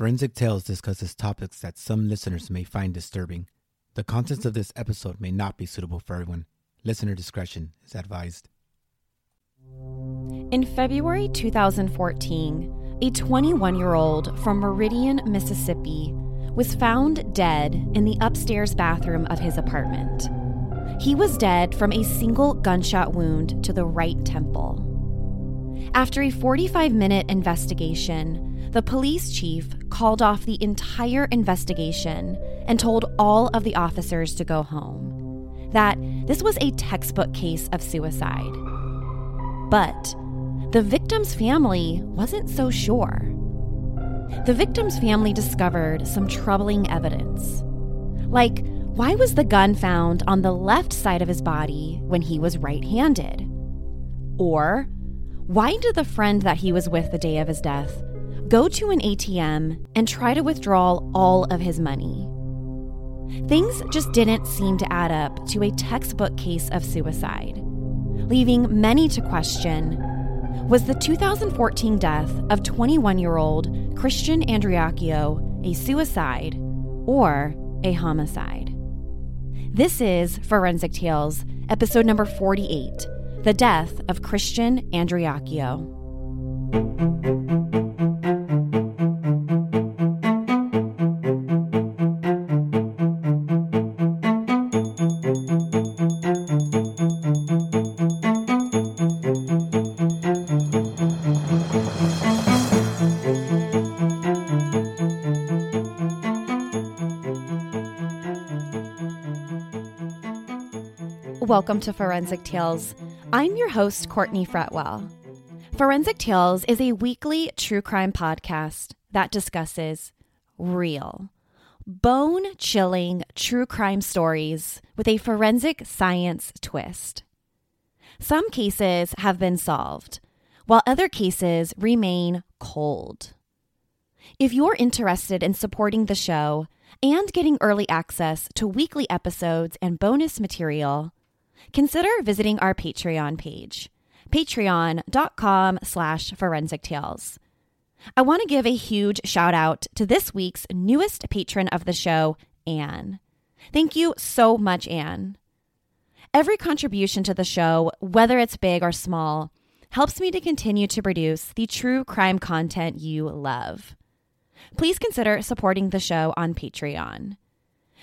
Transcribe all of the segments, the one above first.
Forensic Tales discusses topics that some listeners may find disturbing. The contents of this episode may not be suitable for everyone. Listener discretion is advised. In February 2014, a 21 year old from Meridian, Mississippi, was found dead in the upstairs bathroom of his apartment. He was dead from a single gunshot wound to the right temple. After a 45 minute investigation, the police chief called off the entire investigation and told all of the officers to go home. That this was a textbook case of suicide. But the victim's family wasn't so sure. The victim's family discovered some troubling evidence. Like, why was the gun found on the left side of his body when he was right handed? Or, why did the friend that he was with the day of his death go to an ATM and try to withdraw all of his money? Things just didn't seem to add up to a textbook case of suicide, leaving many to question was the 2014 death of 21 year old Christian Andreacchio a suicide or a homicide? This is Forensic Tales, episode number 48 The Death of Christian Andreacchio. Welcome to Forensic Tales. I'm your host, Courtney Fretwell. Forensic Tales is a weekly true crime podcast that discusses real, bone chilling true crime stories with a forensic science twist. Some cases have been solved, while other cases remain cold. If you're interested in supporting the show and getting early access to weekly episodes and bonus material, consider visiting our Patreon page, patreon.com slash forensic tales. I want to give a huge shout out to this week's newest patron of the show, Anne. Thank you so much, Anne. Every contribution to the show, whether it's big or small, helps me to continue to produce the true crime content you love. Please consider supporting the show on Patreon.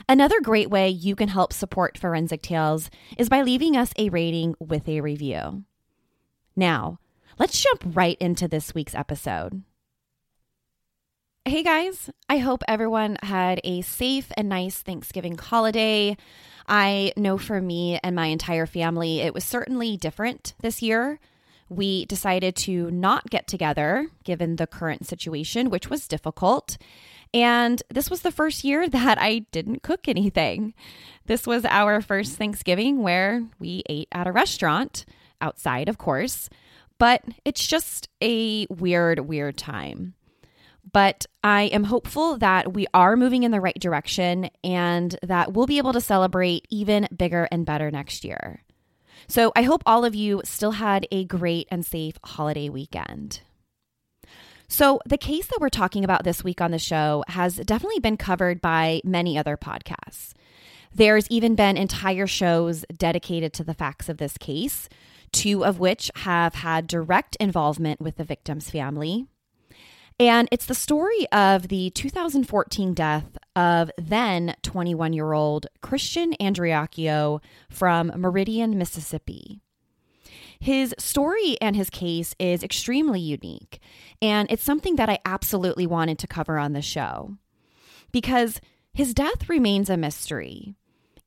Another great way you can help support Forensic Tales is by leaving us a rating with a review. Now, let's jump right into this week's episode. Hey guys, I hope everyone had a safe and nice Thanksgiving holiday. I know for me and my entire family, it was certainly different this year. We decided to not get together given the current situation, which was difficult. And this was the first year that I didn't cook anything. This was our first Thanksgiving where we ate at a restaurant, outside, of course, but it's just a weird, weird time. But I am hopeful that we are moving in the right direction and that we'll be able to celebrate even bigger and better next year. So I hope all of you still had a great and safe holiday weekend. So, the case that we're talking about this week on the show has definitely been covered by many other podcasts. There's even been entire shows dedicated to the facts of this case, two of which have had direct involvement with the victim's family. And it's the story of the 2014 death of then 21 year old Christian Andreacchio from Meridian, Mississippi. His story and his case is extremely unique, and it's something that I absolutely wanted to cover on the show because his death remains a mystery.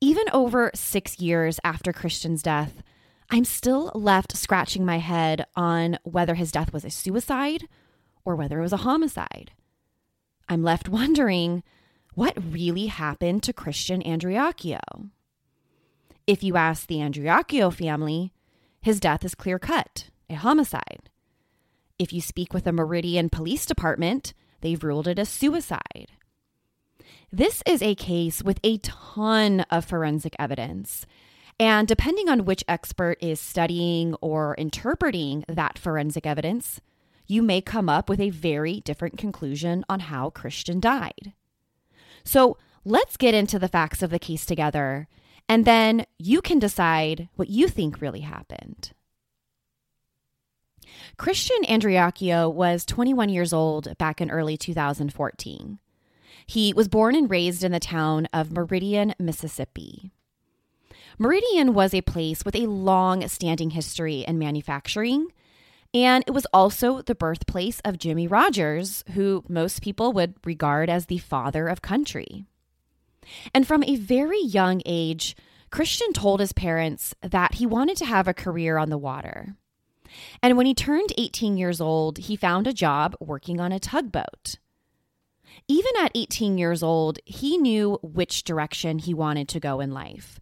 Even over six years after Christian's death, I'm still left scratching my head on whether his death was a suicide or whether it was a homicide. I'm left wondering what really happened to Christian Andreacchio. If you ask the Andreacchio family, his death is clear cut, a homicide. If you speak with the Meridian Police Department, they've ruled it a suicide. This is a case with a ton of forensic evidence. And depending on which expert is studying or interpreting that forensic evidence, you may come up with a very different conclusion on how Christian died. So let's get into the facts of the case together, and then you can decide what you think really happened. Christian Andreacchio was 21 years old back in early 2014. He was born and raised in the town of Meridian, Mississippi. Meridian was a place with a long standing history in manufacturing, and it was also the birthplace of Jimmie Rodgers, who most people would regard as the father of country. And from a very young age, Christian told his parents that he wanted to have a career on the water. And when he turned 18 years old, he found a job working on a tugboat. Even at 18 years old, he knew which direction he wanted to go in life.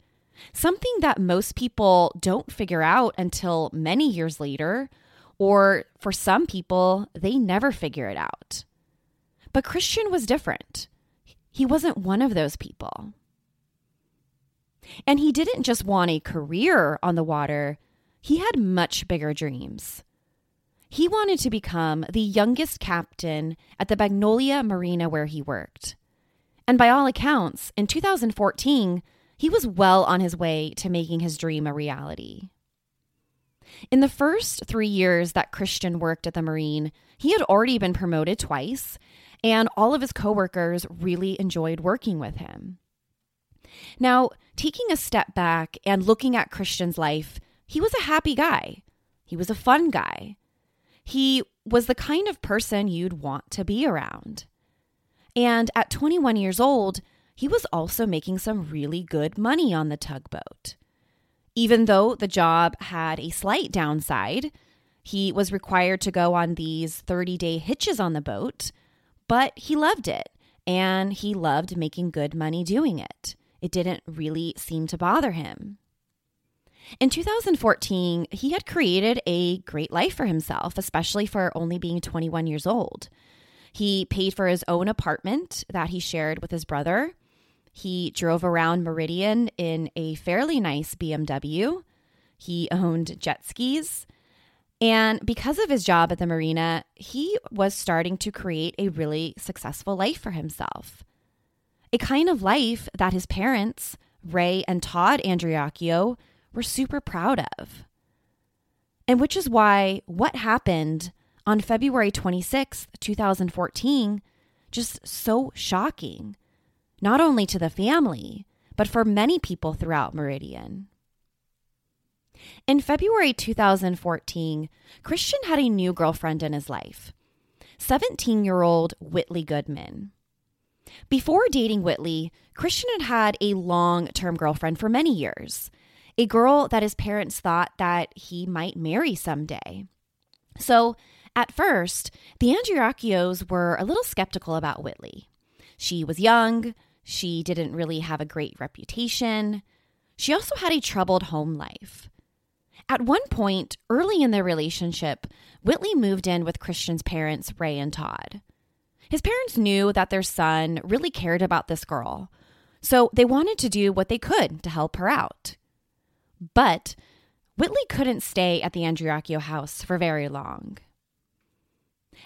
Something that most people don't figure out until many years later, or for some people, they never figure it out. But Christian was different. He wasn't one of those people. And he didn't just want a career on the water, he had much bigger dreams. He wanted to become the youngest captain at the Magnolia Marina where he worked. And by all accounts, in 2014, he was well on his way to making his dream a reality. In the first three years that Christian worked at the Marine, he had already been promoted twice, and all of his coworkers really enjoyed working with him. Now, taking a step back and looking at Christian's life, he was a happy guy. He was a fun guy. He was the kind of person you'd want to be around. And at 21 years old, he was also making some really good money on the tugboat. Even though the job had a slight downside, he was required to go on these 30 day hitches on the boat, but he loved it and he loved making good money doing it. It didn't really seem to bother him. In 2014, he had created a great life for himself, especially for only being 21 years old. He paid for his own apartment that he shared with his brother. He drove around Meridian in a fairly nice BMW. He owned jet skis. And because of his job at the marina, he was starting to create a really successful life for himself. A kind of life that his parents, Ray and Todd Andreacchio, we're super proud of. And which is why what happened on February 26th, 2014, just so shocking, not only to the family, but for many people throughout Meridian. In February 2014, Christian had a new girlfriend in his life 17 year old Whitley Goodman. Before dating Whitley, Christian had had a long term girlfriend for many years, a girl that his parents thought that he might marry someday. So, at first, the Andreacchios were a little skeptical about Whitley. She was young, she didn't really have a great reputation. She also had a troubled home life. At one point, early in their relationship, Whitley moved in with Christian's parents, Ray and Todd. His parents knew that their son really cared about this girl, so they wanted to do what they could to help her out. But Whitley couldn't stay at the Andreacchio house for very long.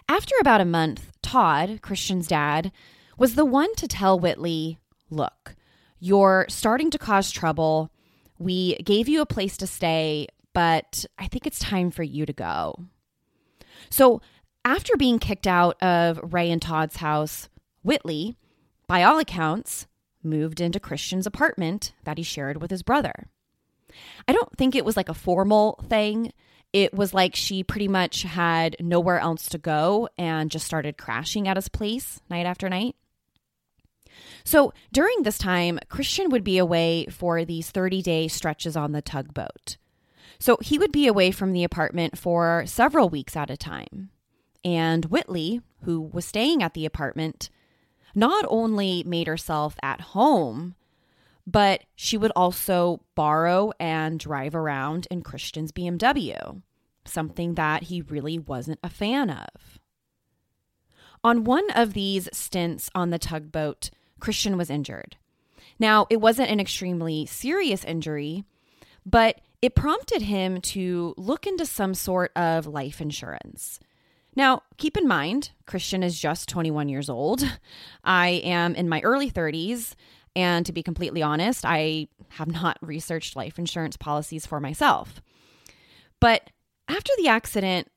After about a month, Todd, Christian's dad, was the one to tell Whitley, Look, you're starting to cause trouble. We gave you a place to stay, but I think it's time for you to go. So, after being kicked out of Ray and Todd's house, Whitley, by all accounts, moved into Christian's apartment that he shared with his brother. I don't think it was like a formal thing. It was like she pretty much had nowhere else to go and just started crashing at his place night after night. So during this time, Christian would be away for these 30 day stretches on the tugboat. So he would be away from the apartment for several weeks at a time. And Whitley, who was staying at the apartment, not only made herself at home, but she would also borrow and drive around in Christian's BMW, something that he really wasn't a fan of. On one of these stints on the tugboat, Christian was injured. Now, it wasn't an extremely serious injury, but it prompted him to look into some sort of life insurance. Now, keep in mind, Christian is just 21 years old. I am in my early 30s. And to be completely honest, I have not researched life insurance policies for myself. But after the accident,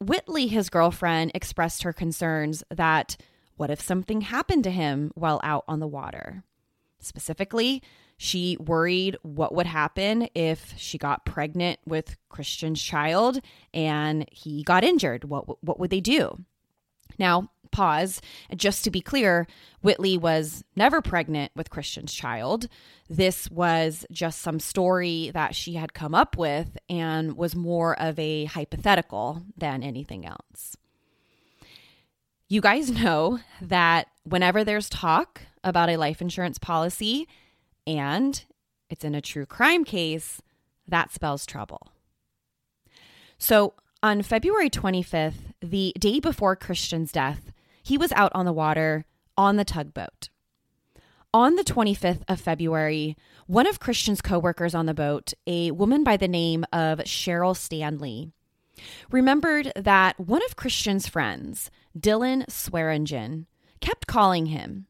Whitley, his girlfriend, expressed her concerns that what if something happened to him while out on the water? Specifically, she worried what would happen if she got pregnant with Christian's child and he got injured. What, what would they do? Now, pause. Just to be clear, Whitley was never pregnant with Christian's child. This was just some story that she had come up with and was more of a hypothetical than anything else. You guys know that whenever there's talk about a life insurance policy, and it's in a true crime case, that spells trouble. So, on February 25th, the day before Christian's death, he was out on the water on the tugboat. On the 25th of February, one of Christian's coworkers on the boat, a woman by the name of Cheryl Stanley, remembered that one of Christian's friends, Dylan Swearingen, kept calling him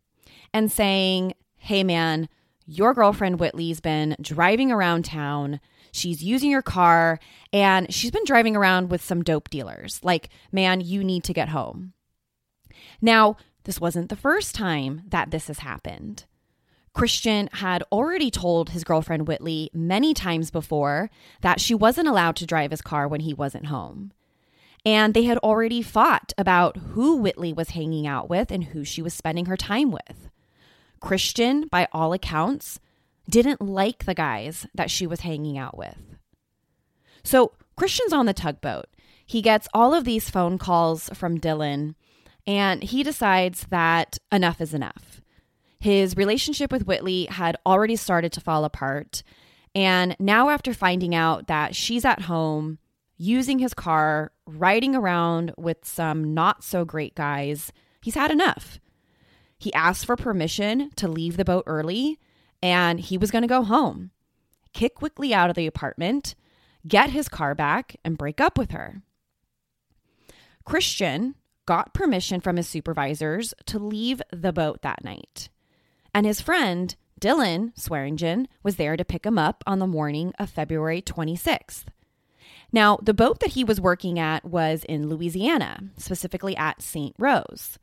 and saying, Hey man, your girlfriend Whitley's been driving around town. She's using your car and she's been driving around with some dope dealers. Like, man, you need to get home. Now, this wasn't the first time that this has happened. Christian had already told his girlfriend Whitley many times before that she wasn't allowed to drive his car when he wasn't home. And they had already fought about who Whitley was hanging out with and who she was spending her time with. Christian, by all accounts, didn't like the guys that she was hanging out with. So Christian's on the tugboat. He gets all of these phone calls from Dylan, and he decides that enough is enough. His relationship with Whitley had already started to fall apart. And now, after finding out that she's at home, using his car, riding around with some not so great guys, he's had enough. He asked for permission to leave the boat early and he was going to go home, kick Whitley out of the apartment, get his car back, and break up with her. Christian got permission from his supervisors to leave the boat that night. And his friend, Dylan Swearingen, was there to pick him up on the morning of February 26th. Now, the boat that he was working at was in Louisiana, specifically at St. Rose.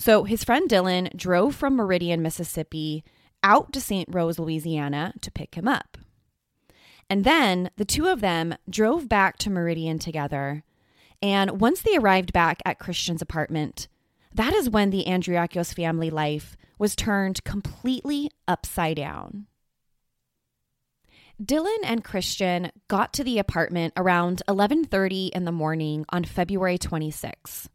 So his friend Dylan drove from Meridian, Mississippi out to St. Rose, Louisiana to pick him up. And then the two of them drove back to Meridian together. And once they arrived back at Christian's apartment, that is when the Andreacchios family life was turned completely upside down. Dylan and Christian got to the apartment around 11:30 in the morning on February 26.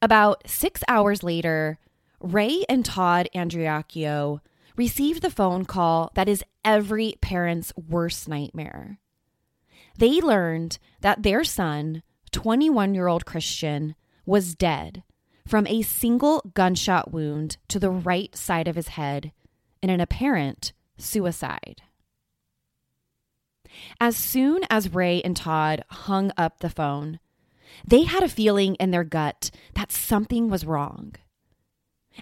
About six hours later, Ray and Todd Andreacchio received the phone call that is every parent's worst nightmare. They learned that their son, 21 year old Christian, was dead from a single gunshot wound to the right side of his head in an apparent suicide. As soon as Ray and Todd hung up the phone, they had a feeling in their gut that something was wrong.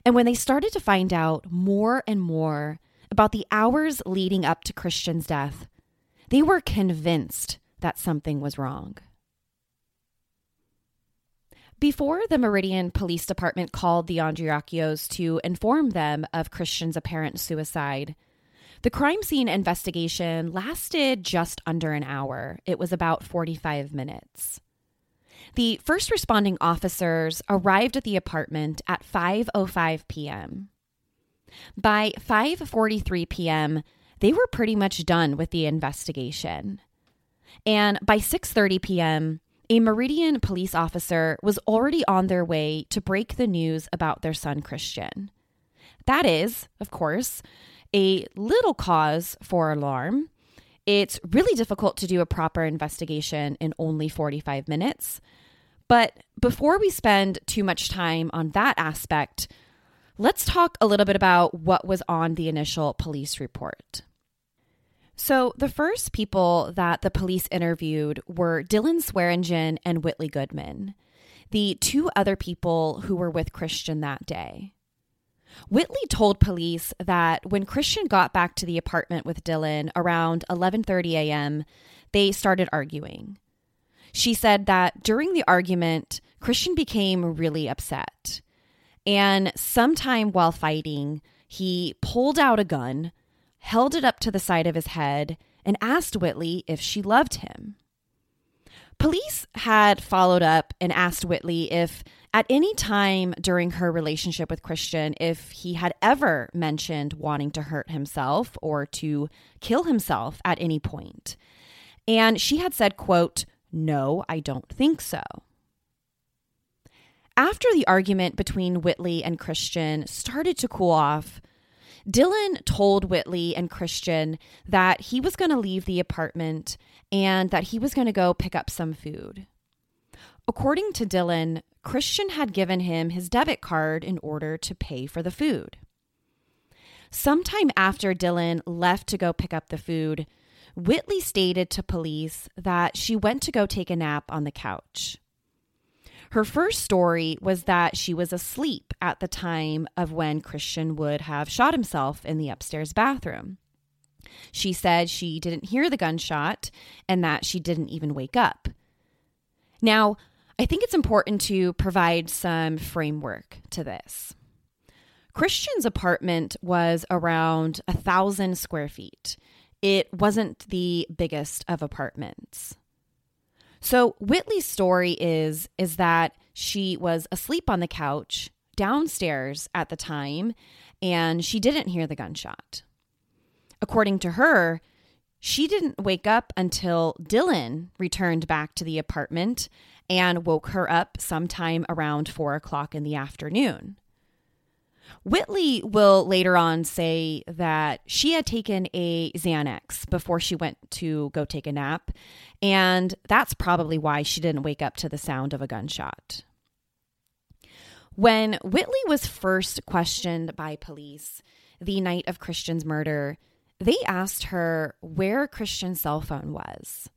And when they started to find out more and more about the hours leading up to Christian's death, they were convinced that something was wrong. Before the Meridian Police Department called the Andreacchios to inform them of Christian's apparent suicide, the crime scene investigation lasted just under an hour. It was about 45 minutes. The first responding officers arrived at the apartment at 5:05 p.m. By 5:43 p.m., they were pretty much done with the investigation. And by 6:30 p.m., a Meridian police officer was already on their way to break the news about their son Christian. That is, of course, a little cause for alarm. It's really difficult to do a proper investigation in only 45 minutes. But before we spend too much time on that aspect, let's talk a little bit about what was on the initial police report. So, the first people that the police interviewed were Dylan Swearingen and Whitley Goodman. the two other people who were with Christian that day. Whitley told police that when Christian got back to the apartment with Dylan around 11:30 a.m., they started arguing. She said that during the argument, Christian became really upset. And sometime while fighting, he pulled out a gun, held it up to the side of his head, and asked Whitley if she loved him. Police had followed up and asked Whitley if, at any time during her relationship with Christian, if he had ever mentioned wanting to hurt himself or to kill himself at any point. And she had said, quote, No, I don't think so. After the argument between Whitley and Christian started to cool off, Dylan told Whitley and Christian that he was going to leave the apartment and that he was going to go pick up some food. According to Dylan, Christian had given him his debit card in order to pay for the food. Sometime after Dylan left to go pick up the food, Whitley stated to police that she went to go take a nap on the couch. Her first story was that she was asleep at the time of when Christian would have shot himself in the upstairs bathroom. She said she didn't hear the gunshot and that she didn't even wake up. Now, I think it's important to provide some framework to this. Christian's apartment was around a thousand square feet. It wasn't the biggest of apartments. So Whitley's story is is that she was asleep on the couch downstairs at the time and she didn't hear the gunshot. According to her, she didn't wake up until Dylan returned back to the apartment and woke her up sometime around four o'clock in the afternoon. Whitley will later on say that she had taken a Xanax before she went to go take a nap, and that's probably why she didn't wake up to the sound of a gunshot. When Whitley was first questioned by police the night of Christian's murder, they asked her where Christian's cell phone was.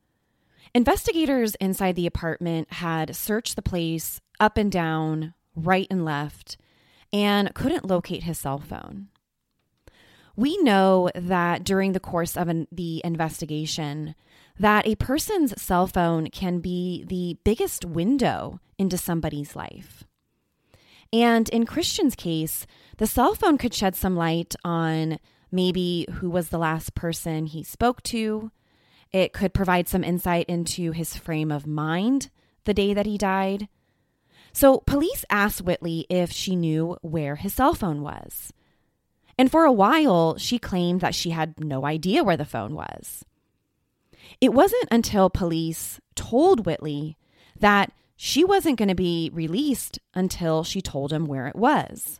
Investigators inside the apartment had searched the place up and down, right and left and couldn't locate his cell phone. We know that during the course of an, the investigation that a person's cell phone can be the biggest window into somebody's life. And in Christian's case, the cell phone could shed some light on maybe who was the last person he spoke to. It could provide some insight into his frame of mind the day that he died. So police asked Whitley if she knew where his cell phone was. And for a while, she claimed that she had no idea where the phone was. It wasn't until police told Whitley that she wasn't going to be released until she told him where it was.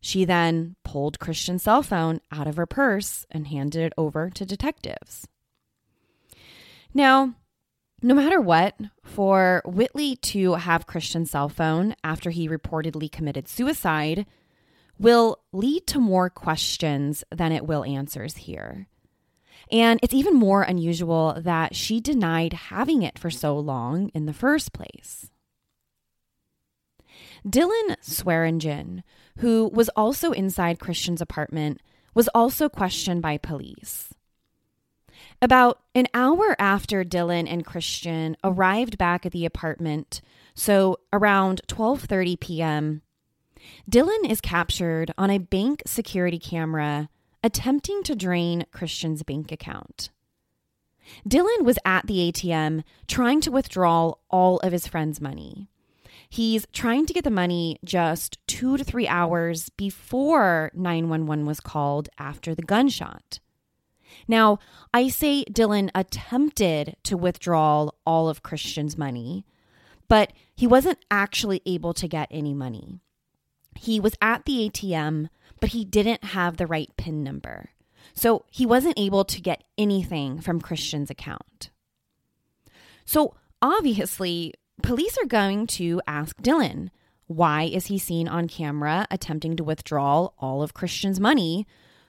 She then pulled Christian's cell phone out of her purse and handed it over to detectives. Now, no matter what, for Whitley to have Christian's cell phone after he reportedly committed suicide will lead to more questions than it will answers here. And it's even more unusual that she denied having it for so long in the first place. Dylan Swearingen, who was also inside Christian's apartment, was also questioned by police. About an hour after Dylan and Christian arrived back at the apartment, so around 12:30 p.m., Dylan is captured on a bank security camera attempting to drain Christian's bank account. Dylan was at the ATM trying to withdraw all of his friend's money. He's trying to get the money just two to three hours before 911 was called after the gunshot. Now, I say Dylan attempted to withdraw all of Christian's money, but he wasn't actually able to get any money. He was at the ATM, but he didn't have the right PIN number. So he wasn't able to get anything from Christian's account. So obviously, police are going to ask Dylan, why is he seen on camera attempting to withdraw all of Christian's money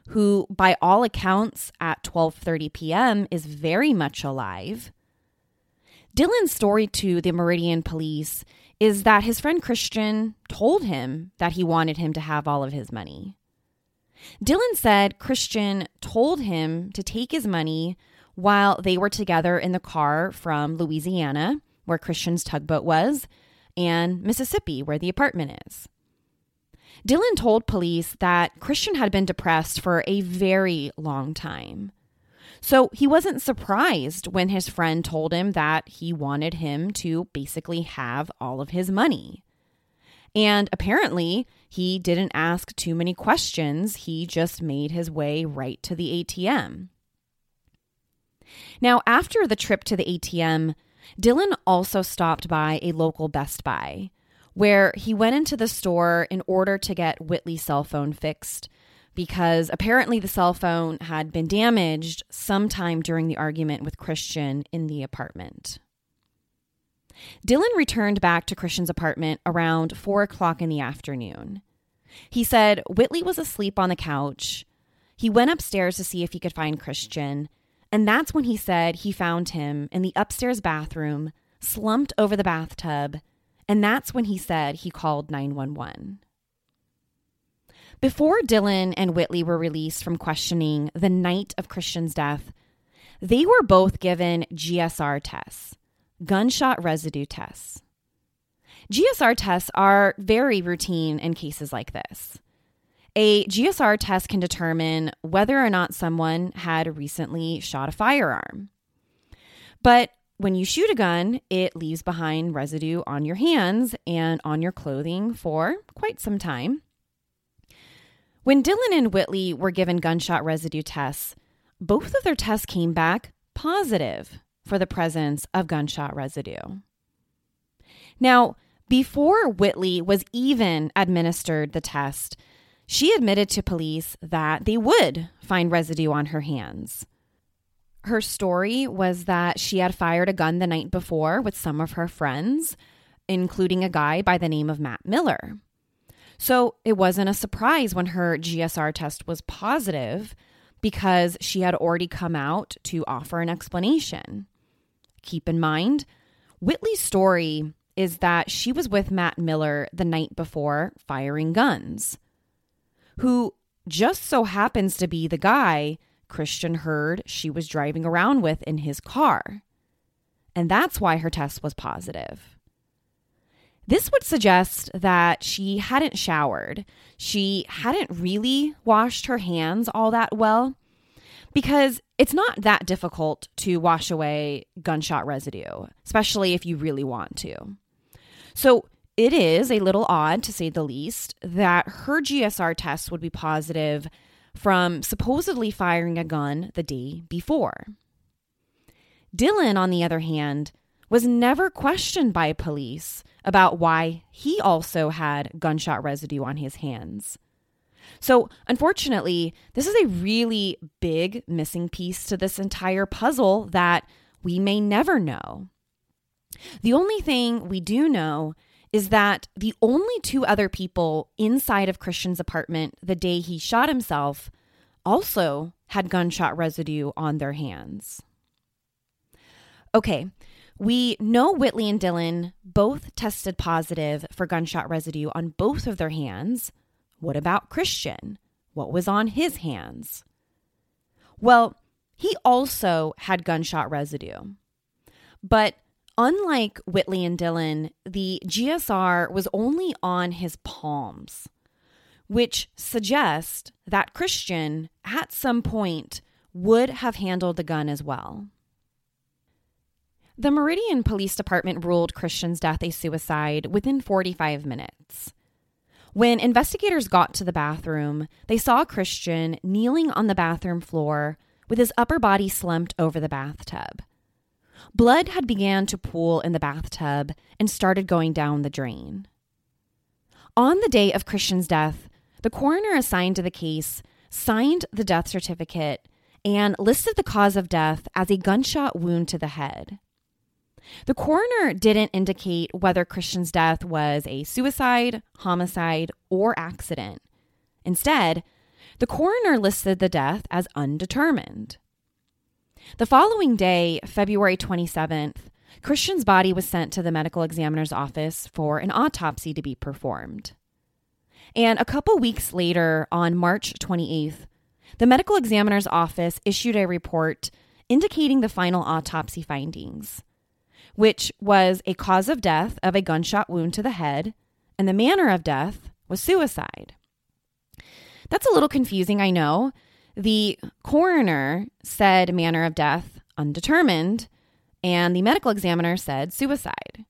who by all accounts at 12:30 p.m. is very much alive. Dylan's story to the Meridian police is that his friend Christian told him that he wanted him to have all of his money. Dylan said Christian told him to take his money while they were together in the car from Louisiana, where Christian's tugboat was, and Mississippi, where the apartment is. Dylan told police that Christian had been depressed for a very long time. So he wasn't surprised when his friend told him that he wanted him to basically have all of his money. And apparently, he didn't ask too many questions. He just made his way right to the ATM. Now, after the trip to the ATM, Dylan also stopped by a local Best Buy where he went into the store in order to get Whitley's cell phone fixed because apparently the cell phone had been damaged sometime during the argument with Christian in the apartment. Dylan returned back to Christian's apartment around four o'clock in the afternoon. He said Whitley was asleep on the couch. He went upstairs to see if he could find Christian, and that's when he said he found him in the upstairs bathroom, slumped over the bathtub, and that's when he said he called 911. Before Dylan and Whitley were released from questioning the night of Christian's death, they were both given GSR tests, gunshot residue tests. GSR tests are very routine in cases like this. A GSR test can determine whether or not someone had recently shot a firearm. But when you shoot a gun, it leaves behind residue on your hands and on your clothing for quite some time. When Dylan and Whitley were given gunshot residue tests, both of their tests came back positive for the presence of gunshot residue. Now, before Whitley was even administered the test, she admitted to police that they would find residue on her hands. Her story was that she had fired a gun the night before with some of her friends, including a guy by the name of Matt Miller. So it wasn't a surprise when her GSR test was positive because she had already come out to offer an explanation. Keep in mind, Whitley's story is that she was with Matt Miller the night before firing guns, who just so happens to be the guy Christian heard she was driving around with in his car. And that's why her test was positive. This would suggest that she hadn't showered. She hadn't really washed her hands all that well because it's not that difficult to wash away gunshot residue, especially if you really want to. So it is a little odd, to say the least, that her GSR test would be positive from supposedly firing a gun the day before. Dylan, on the other hand, was never questioned by police about why he also had gunshot residue on his hands. So, unfortunately, this is a really big missing piece to this entire puzzle that we may never know. The only thing we do know is that the only two other people inside of Christian's apartment the day he shot himself also had gunshot residue on their hands. Okay, we know Whitley and Dylan both tested positive for gunshot residue on both of their hands. What about Christian? What was on his hands? Well, he also had gunshot residue. But unlike Whitley and Dylan, the GSR was only on his palms, which suggests that Christian at some point would have handled the gun as well. The Meridian Police Department ruled Christian's death a suicide within 45 minutes. When investigators got to the bathroom, they saw Christian kneeling on the bathroom floor with his upper body slumped over the bathtub. Blood had began to pool in the bathtub and started going down the drain. On the day of Christian's death, the coroner assigned to the case signed the death certificate and listed the cause of death as a gunshot wound to the head. The coroner didn't indicate whether Christian's death was a suicide, homicide, or accident. Instead, the coroner listed the death as undetermined. The following day, February 27th, Christian's body was sent to the medical examiner's office for an autopsy to be performed. And a couple weeks later, on March 28th, the medical examiner's office issued a report indicating the final autopsy findings, which was a cause of death of a gunshot wound to the head, and the manner of death was suicide. That's a little confusing, I know. The coroner said manner of death undetermined, and the medical examiner said suicide.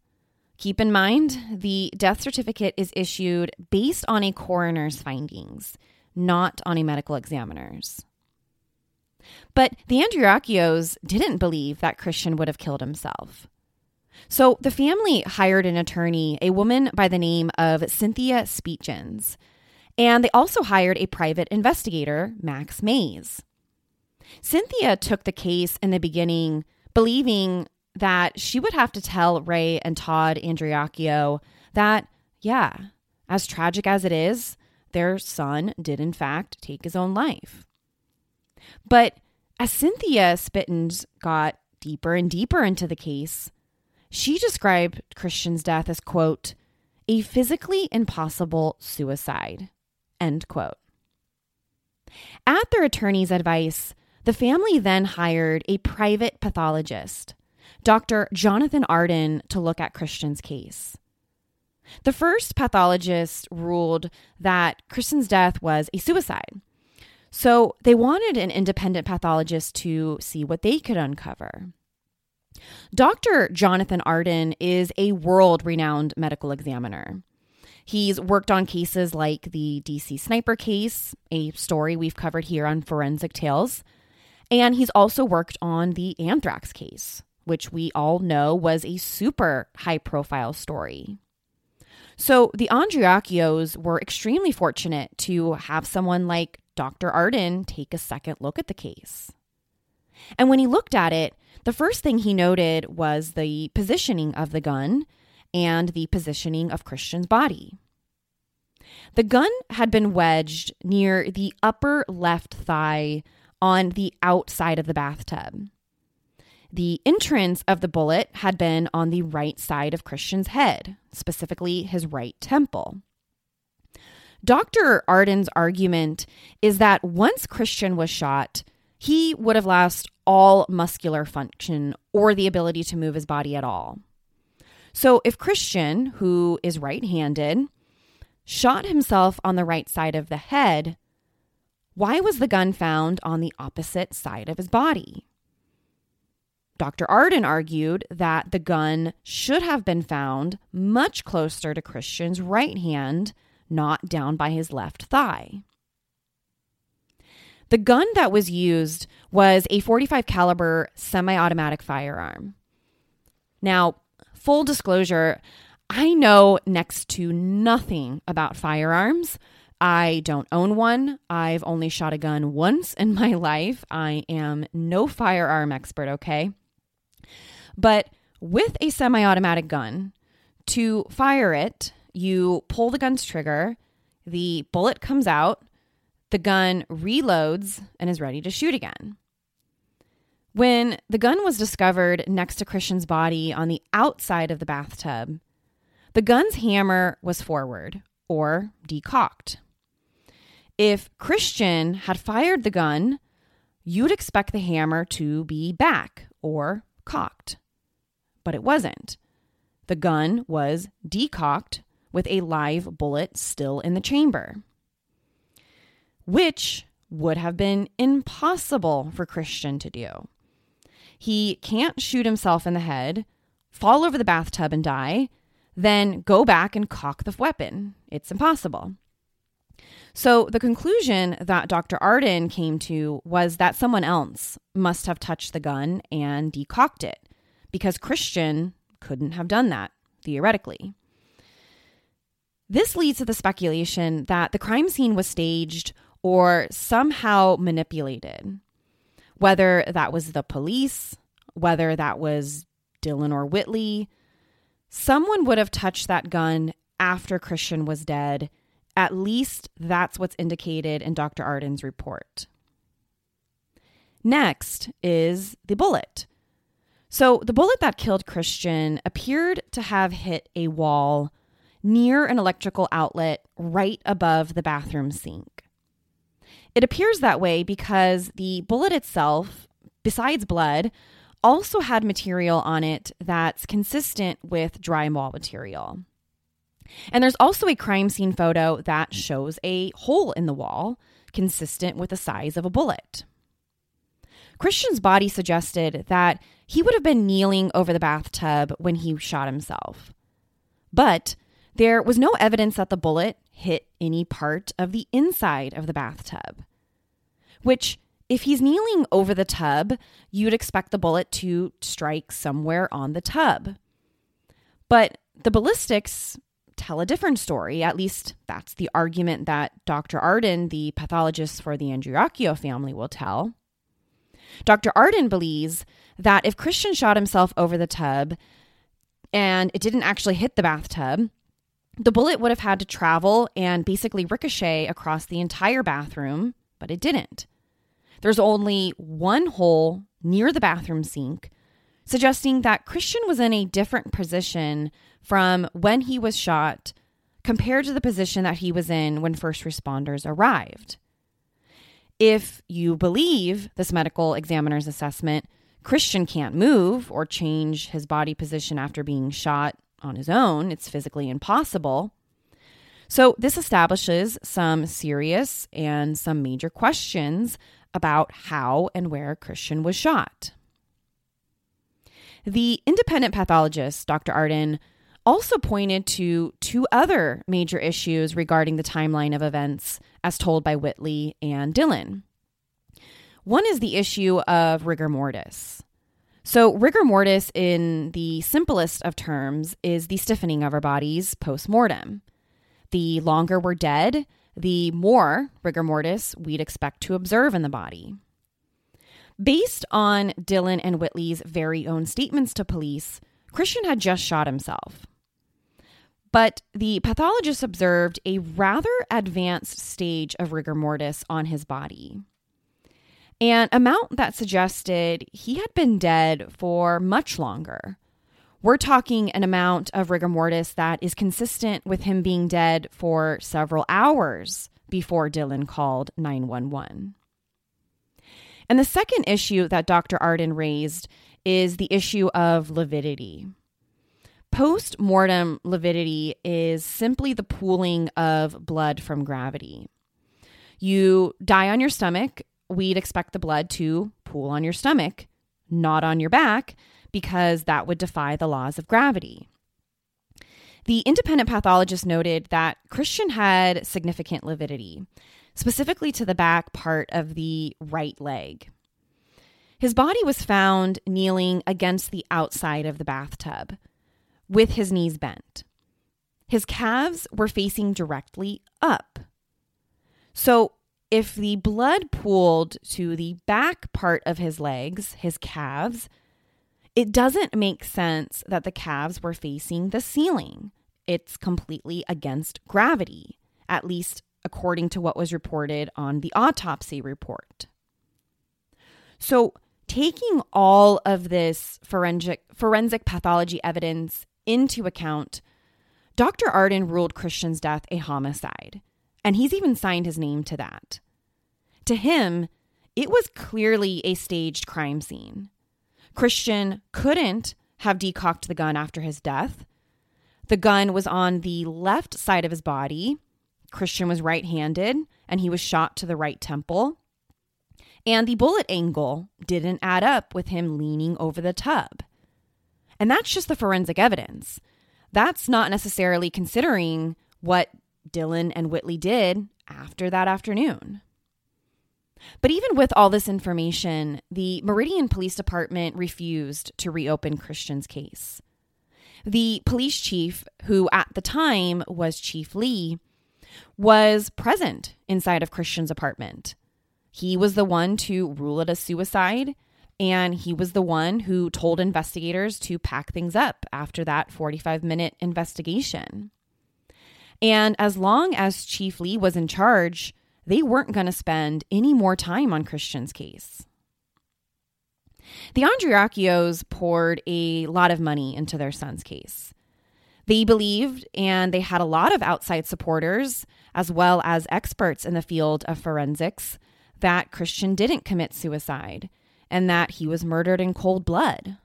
Keep in mind, the death certificate is issued based on a coroner's findings, not on a medical examiner's. But the Andreacchios didn't believe that Christian would have killed himself. So the family hired an attorney, a woman by the name of Cynthia Speetjens, and they also hired a private investigator, Max Mays. Cynthia took the case in the beginning, believing that she would have to tell Ray and Todd Andreacchio that, yeah, as tragic as it is, their son did in fact take his own life. But as Cynthia Speetjens got deeper and deeper into the case, she described Christian's death as, quote, a physically impossible suicide, end quote. At their attorney's advice, the family then hired a private pathologist, Dr. Jonathan Arden, to look at Christian's case. The first pathologist ruled that Christian's death was a suicide. So they wanted an independent pathologist to see what they could uncover. Dr. Jonathan Arden is a world renowned medical examiner. He's worked on cases like the DC sniper case, a story we've covered here on Forensic Tales, and he's also worked on the anthrax case, which we all know was a super high profile story. So the Andreacchios were extremely fortunate to have someone like Dr. Arden take a second look at the case. And when he looked at it, the first thing he noted was the positioning of the gun and the positioning of Christian's body. The gun had been wedged near the upper left thigh on the outside of the bathtub. The entrance of the bullet had been on the right side of Christian's head, specifically his right temple. Dr. Arden's argument is that once Christian was shot, he would have lost all muscular function or the ability to move his body at all. So, if Christian, who is right handed, shot himself on the right side of the head, why was the gun found on the opposite side of his body? Dr. Arden argued that the gun should have been found much closer to Christian's right hand, not down by his left thigh. The gun that was used was a 45 caliber semi-automatic firearm. Now, full disclosure, I know next to nothing about firearms. I don't own one. I've only shot a gun once in my life. I am no firearm expert, okay? But with a semi automatic gun, to fire it, you pull the gun's trigger, the bullet comes out, the gun reloads, and is ready to shoot again. When the gun was discovered next to Christian's body on the outside of the bathtub, the gun's hammer was forward or decocked. If Christian had fired the gun, you'd expect the hammer to be back or cocked. But it wasn't. The gun was decocked with a live bullet still in the chamber, which would have been impossible for Christian to do. He can't shoot himself in the head, fall over the bathtub and die, then go back and cock the weapon. It's impossible. So, the conclusion that Dr. Arden came to was that someone else must have touched the gun and decocked it because Christian couldn't have done that, theoretically. This leads to the speculation that the crime scene was staged or somehow manipulated. Whether that was the police, whether that was Dylan or Whitley, someone would have touched that gun after Christian was dead. At least that's what's indicated in Dr. Arden's report. Next is the bullet. So, the bullet that killed Christian appeared to have hit a wall near an electrical outlet right above the bathroom sink. It appears that way because the bullet itself, besides blood, also had material on it that's consistent with drywall material. And there's also a crime scene photo that shows a hole in the wall consistent with the size of a bullet. Christian's body suggested that he would have been kneeling over the bathtub when he shot himself. But there was no evidence that the bullet hit any part of the inside of the bathtub, which, if he's kneeling over the tub, you'd expect the bullet to strike somewhere on the tub. But the ballistics tell a different story. At least that's the argument that Dr. Arden, the pathologist for the Andreacchio family, will tell. Dr. Arden believes that if Christian shot himself over the tub and it didn't actually hit the bathtub, the bullet would have had to travel and basically ricochet across the entire bathroom, but it didn't. There's only one hole near the bathroom sink, suggesting that Christian was in a different position from when he was shot compared to the position that he was in when first responders arrived. If you believe this medical examiner's assessment, Christian can't move or change his body position after being shot on his own. It's physically impossible. So, this establishes some serious and some major questions about how and where Christian was shot. The independent pathologist, Dr. Arden, also pointed to two other major issues regarding the timeline of events as told by Whitley and Dylan. One is the issue of rigor mortis. So, rigor mortis, in the simplest of terms, is the stiffening of our bodies post mortem. The longer we're dead, the more rigor mortis we'd expect to observe in the body. Based on Dylan and Whitley's very own statements to police, Christian had just shot himself. But the pathologist observed a rather advanced stage of rigor mortis on his body. An amount that suggested he had been dead for much longer. We're talking an amount of rigor mortis that is consistent with him being dead for several hours before Dylan called 911. And the second issue that Dr. Arden raised is the issue of lividity. Post mortem lividity is simply the pooling of blood from gravity. You die on your stomach, we'd expect the blood to pool on your stomach, not on your back, because that would defy the laws of gravity. The independent pathologist noted that Christian had significant lividity, specifically to the back part of the right leg. His body was found kneeling against the outside of the bathtub with his knees bent. His calves were facing directly up. So, if the blood pooled to the back part of his legs, his calves, it doesn't make sense that the calves were facing the ceiling. It's completely against gravity, at least according to what was reported on the autopsy report. So, taking all of this forensic forensic pathology evidence into account, Dr. Arden ruled Christian's death a homicide, and he's even signed his name to that. To him, it was clearly a staged crime scene. Christian couldn't have decocked the gun after his death. The gun was on the left side of his body. Christian was right handed, and he was shot to the right temple. And the bullet angle didn't add up with him leaning over the tub. And that's just the forensic evidence. That's not necessarily considering what Dylan and Whitley did after that afternoon. But even with all this information, the Meridian Police Department refused to reopen Christian's case. The police chief, who at the time was Chief Lee, was present inside of Christian's apartment. He was the one to rule it a suicide and he was the one who told investigators to pack things up after that 45 minute investigation. And as long as Chief Lee was in charge, they weren't going to spend any more time on Christian's case. The Andreacchios poured a lot of money into their son's case. They believed, and they had a lot of outside supporters, as well as experts in the field of forensics, that Christian didn't commit suicide and that he was murdered in cold blood.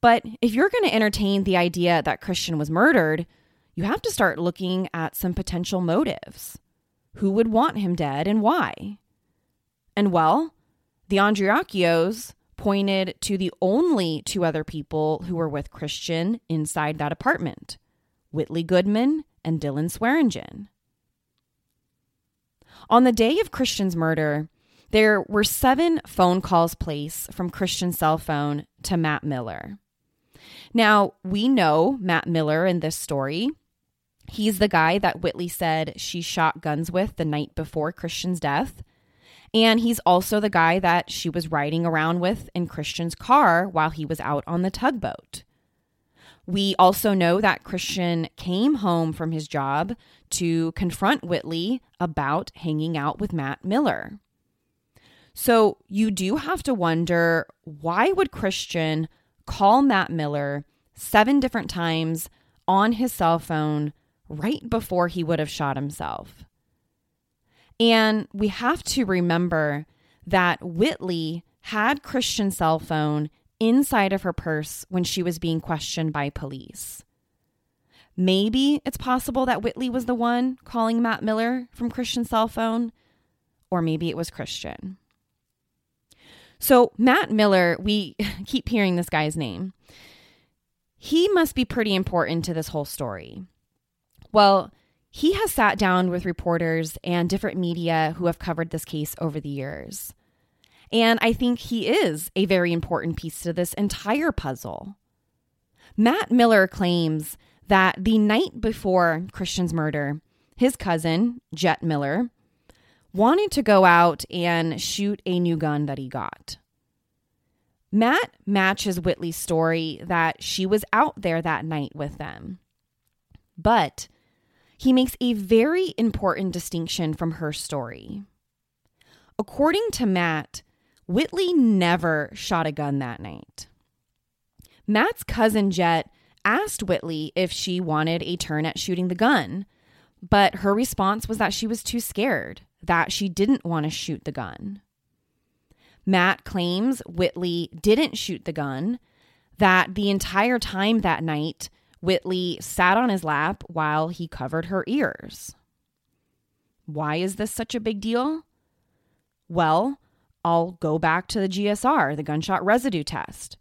But if you're going to entertain the idea that Christian was murdered, you have to start looking at some potential motives. Who would want him dead and why? And well, the Andreacchios pointed to the only two other people who were with Christian inside that apartment Whitley Goodman and Dylan Swearingen. On the day of Christian's murder, there were seven phone calls placed from Christian's cell phone to Matt Miller. Now, we know Matt Miller in this story. He's the guy that Whitley said she shot guns with the night before Christian's death. And he's also the guy that she was riding around with in Christian's car while he was out on the tugboat. We also know that Christian came home from his job to confront Whitley about hanging out with Matt Miller. So you do have to wonder why would Christian call Matt Miller seven different times on his cell phone right before he would have shot himself? And we have to remember that Whitley had Christian's cell phone inside of her purse when she was being questioned by police. Maybe it's possible that Whitley was the one calling Matt Miller from Christian's cell phone, or maybe it was Christian. So, Matt Miller, we keep hearing this guy's name. He must be pretty important to this whole story. Well, he has sat down with reporters and different media who have covered this case over the years. And I think he is a very important piece to this entire puzzle. Matt Miller claims that the night before Christian's murder, his cousin, Jet Miller, wanted to go out and shoot a new gun that he got. Matt matches Whitley's story that she was out there that night with them. But he makes a very important distinction from her story. According to Matt, Whitley never shot a gun that night. Matt's cousin Jet asked Whitley if she wanted a turn at shooting the gun, but her response was that she was too scared that she didn't want to shoot the gun. Matt claims Whitley didn't shoot the gun, that the entire time that night, Whitley sat on his lap while he covered her ears. Why is this such a big deal? Well, I'll go back to the GSR, the gunshot residue test.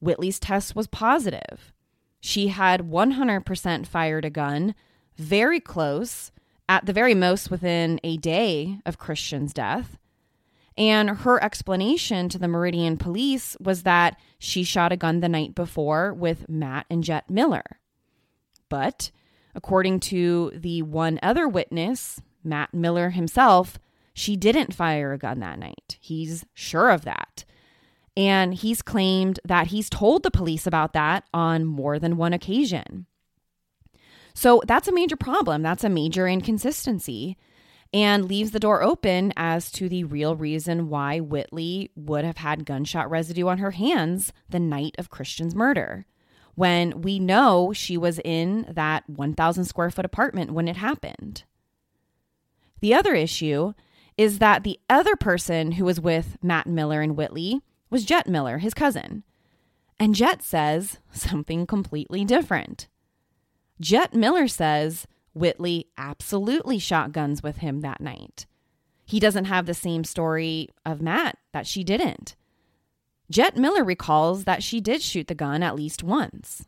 Whitley's test was positive. She had 100% fired a gun, very close at the very most within a day of Christian's death. And her explanation to the Meridian police was that she shot a gun the night before with Matt and Jet Miller. But according to the one other witness, Matt Miller himself, she didn't fire a gun that night. He's sure of that. And he's claimed that he's told the police about that on more than one occasion. So that's a major problem. That's a major inconsistency and leaves the door open as to the real reason why Whitley would have had gunshot residue on her hands the night of Christian's murder, when we know she was in that 1,000 square foot apartment when it happened. The other issue is that the other person who was with Matt Miller and Whitley was Jet Miller, his cousin. And Jet says something completely different. Jet Miller says Whitley absolutely shot guns with him that night. He doesn't have the same story of Matt that she didn't. Jet Miller recalls that she did shoot the gun at least once.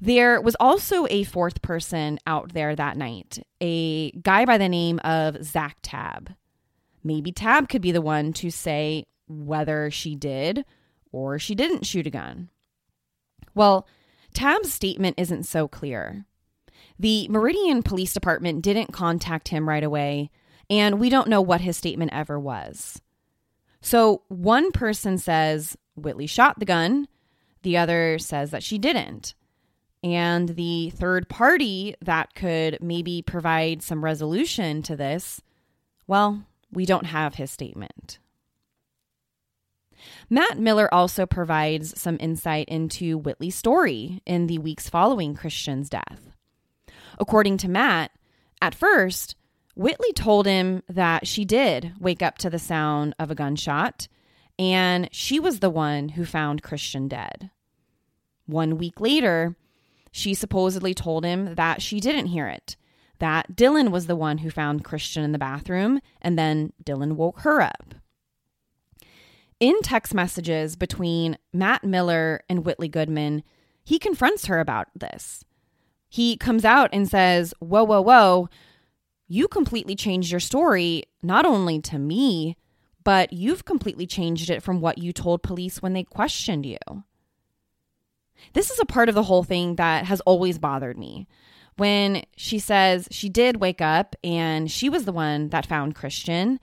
There was also a fourth person out there that night, a guy by the name of Zach Tab. Maybe Tab could be the one to say whether she did or she didn't shoot a gun. Well, Tab's statement isn't so clear. The Meridian Police Department didn't contact him right away, and we don't know what his statement ever was. So one person says Whitley shot the gun, the other says that she didn't. And the third party that could maybe provide some resolution to this, well, we don't have his statement. Matt Miller also provides some insight into Whitley's story in the weeks following Christian's death. According to Matt, at first, Whitley told him that she did wake up to the sound of a gunshot and she was the one who found Christian dead. One week later, she supposedly told him that she didn't hear it, that Dylan was the one who found Christian in the bathroom, and then Dylan woke her up. In text messages between Matt Miller and Whitley Goodman, he confronts her about this. He comes out and says, Whoa, whoa, whoa, you completely changed your story, not only to me, but you've completely changed it from what you told police when they questioned you. This is a part of the whole thing that has always bothered me. When she says she did wake up and she was the one that found Christian,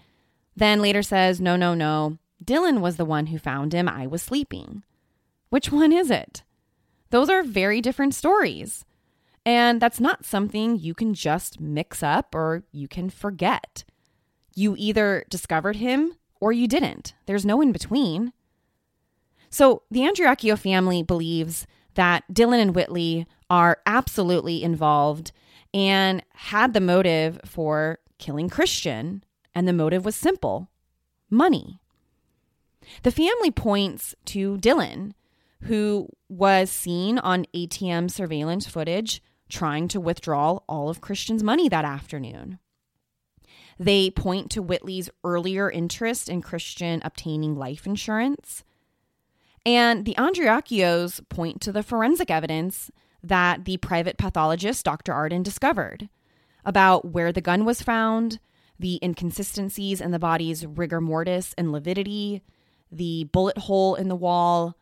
then later says, no, no, no, Dylan was the one who found him. I was sleeping. Which one is it? Those are very different stories. And that's not something you can just mix up or you can forget. You either discovered him or you didn't. There's no in between. So the Andreacchio family believes that Dylan and Whitley are absolutely involved and had the motive for killing Christian. And the motive was simple money. The family points to Dylan, who was seen on ATM surveillance footage trying to withdraw all of Christian's money that afternoon. They point to Whitley's earlier interest in Christian obtaining life insurance. And the Andreacchios point to the forensic evidence that the private pathologist, Dr. Arden, discovered about where the gun was found, the inconsistencies in the body's rigor mortis and lividity, the bullet hole in the wall.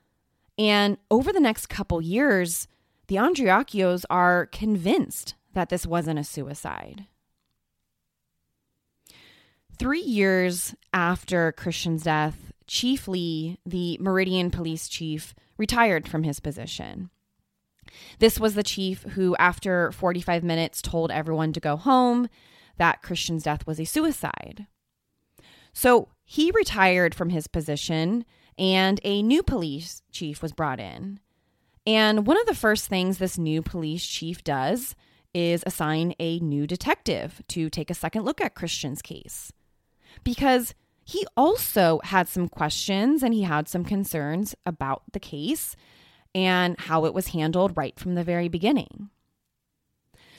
And over the next couple years, the Andreacchios are convinced that this wasn't a suicide. Three years after Christian's death, Chief Lee, the Meridian police chief, retired from his position. This was the chief who, after 45 minutes, told everyone to go home, that Christian's death was a suicide. So he retired from his position, and a new police chief was brought in. And one of the first things this new police chief does is assign a new detective to take a second look at Christian's case. Because he also had some questions and he had some concerns about the case and how it was handled right from the very beginning.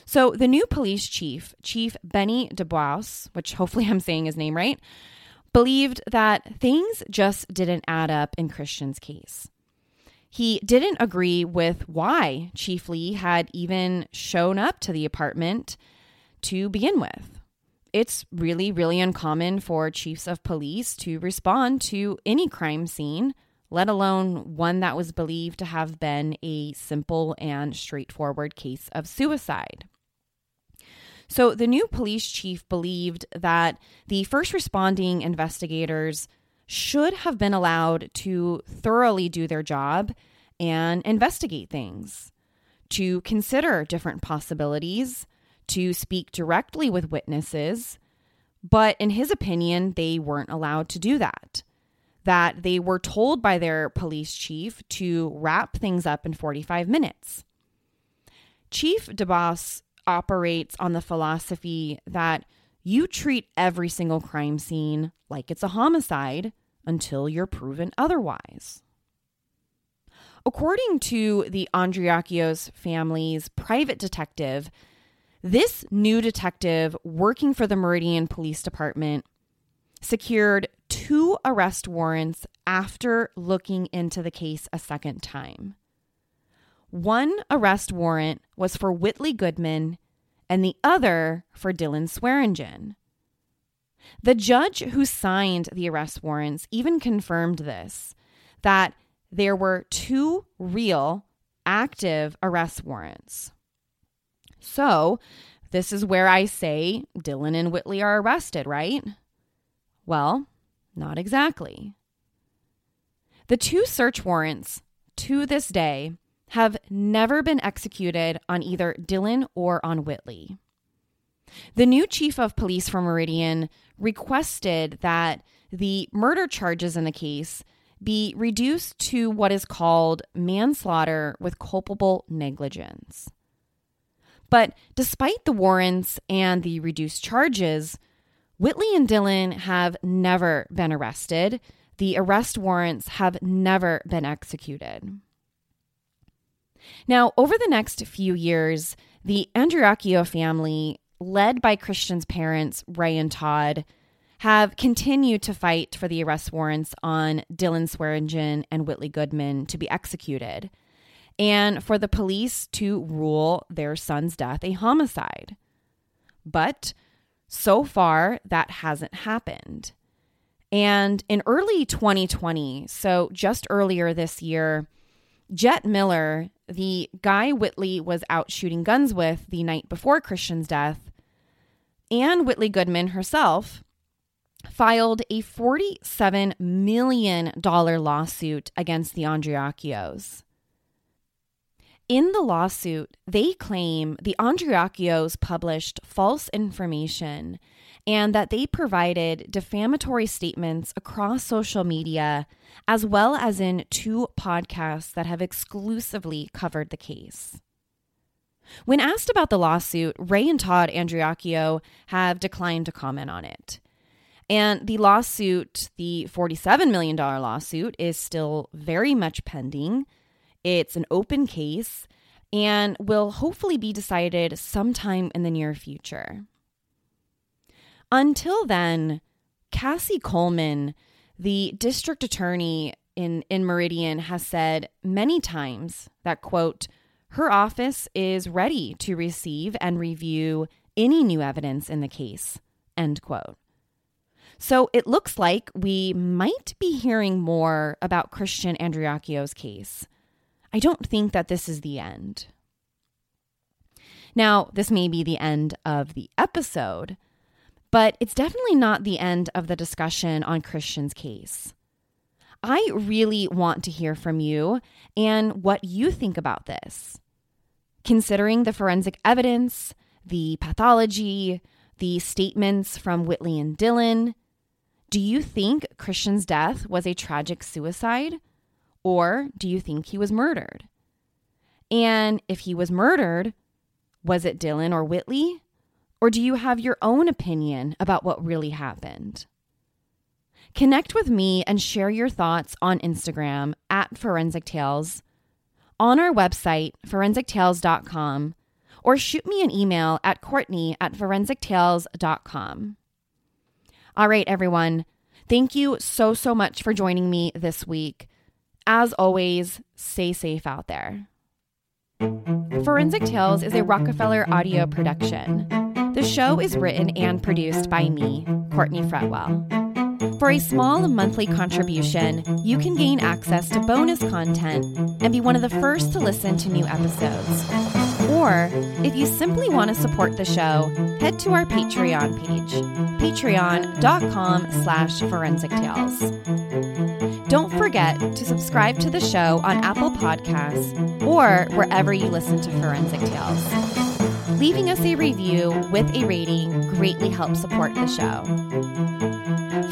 So, the new police chief, Chief Benny Dubose, which hopefully I'm saying his name right, believed that things just didn't add up in Christian's case. He didn't agree with why Chief Lee had even shown up to the apartment to begin with. It's really, really uncommon for chiefs of police to respond to any crime scene, let alone one that was believed to have been a simple and straightforward case of suicide. So the new police chief believed that the first responding investigators should have been allowed to thoroughly do their job and investigate things, to consider different possibilities, to speak directly with witnesses. But in his opinion, they weren't allowed to do that. That they were told by their police chief to wrap things up in 45 minutes. Chief Dubose operates on the philosophy that you treat every single crime scene like it's a homicide until you're proven otherwise. According to the Andreacchios family's private detective, this new detective working for the Meridian Police Department secured two arrest warrants after looking into the case a second time. One arrest warrant was for Whitley Goodman and the other for Dylan Swearingen. The judge who signed the arrest warrants even confirmed this that there were two real active arrest warrants. So, this is where I say Dylan and Whitley are arrested, right? Well, not exactly. The two search warrants to this day have never been executed on either Dylan or on Whitley. The new chief of police for Meridian requested that the murder charges in the case be reduced to what is called manslaughter with culpable negligence. But despite the warrants and the reduced charges, Whitley and Dylan have never been arrested. The arrest warrants have never been executed. Now, over the next few years, the Andreacchio family, led by Christian's parents, Ray and Todd, have continued to fight for the arrest warrants on Dylan Swearingen and Whitley Goodman to be executed and for the police to rule their son's death a homicide. But so far, that hasn't happened. And in early 2020, so just earlier this year, Jet Miller, the guy Whitley was out shooting guns with the night before Christian's death, and Whitley Goodman herself filed a $47 million lawsuit against the Andreacchios. In the lawsuit, they claim the Andreacchios published false information and that they provided defamatory statements across social media, as well as in two podcasts that have exclusively covered the case. When asked about the lawsuit, Ray and Todd Andreacchio have declined to comment on it. And the lawsuit, the $47 million lawsuit, is still very much pending. It's an open case and will hopefully be decided sometime in the near future. Until then, Kassie Coleman, the district attorney in, in Meridian, has said many times that, quote, her office is ready to receive and review any new evidence in the case, end quote. So it looks like we might be hearing more about Christian Andreacchio's case. I don't think that this is the end. Now, this may be the end of the episode, but it's definitely not the end of the discussion on Christian's case. I really want to hear from you and what you think about this. Considering the forensic evidence, the pathology, the statements from Whitley and Dylan, do you think Christian's death was a tragic suicide? Or do you think he was murdered? And if he was murdered, was it Dylan or Whitley? Or do you have your own opinion about what really happened? Connect with me and share your thoughts on Instagram at Forensic Tales, on our website, forensictales.com, or shoot me an email at Courtney at forensictales.com. All right, everyone. Thank you so, so much for joining me this week. As always, stay safe out there. Forensic Tales is a Rockefeller audio production. The show is written and produced by me, Courtney Fretwell. For a small monthly contribution, you can gain access to bonus content and be one of the first to listen to new episodes. Or, if you simply want to support the show, head to our Patreon page, patreon.com slash forensic tales. Don't forget to subscribe to the show on Apple Podcasts or wherever you listen to Forensic Tales. Leaving us a review with a rating greatly helps support the show.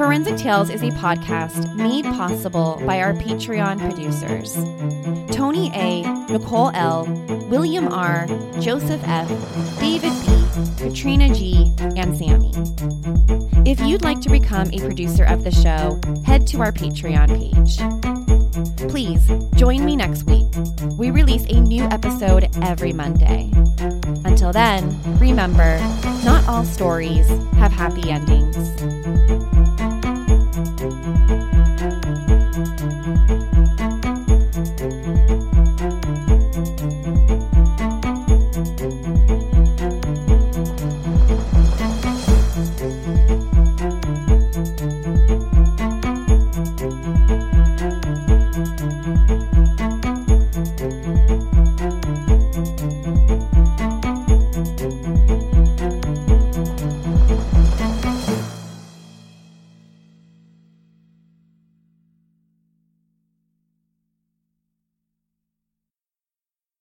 Forensic Tales is a podcast made possible by our Patreon producers Tony A., Nicole L., William R., Joseph F., David B., Katrina G., and Sammy. If you'd like to become a producer of the show, head to our Patreon page. Please join me next week. We release a new episode every Monday. Until then, remember not all stories have happy endings.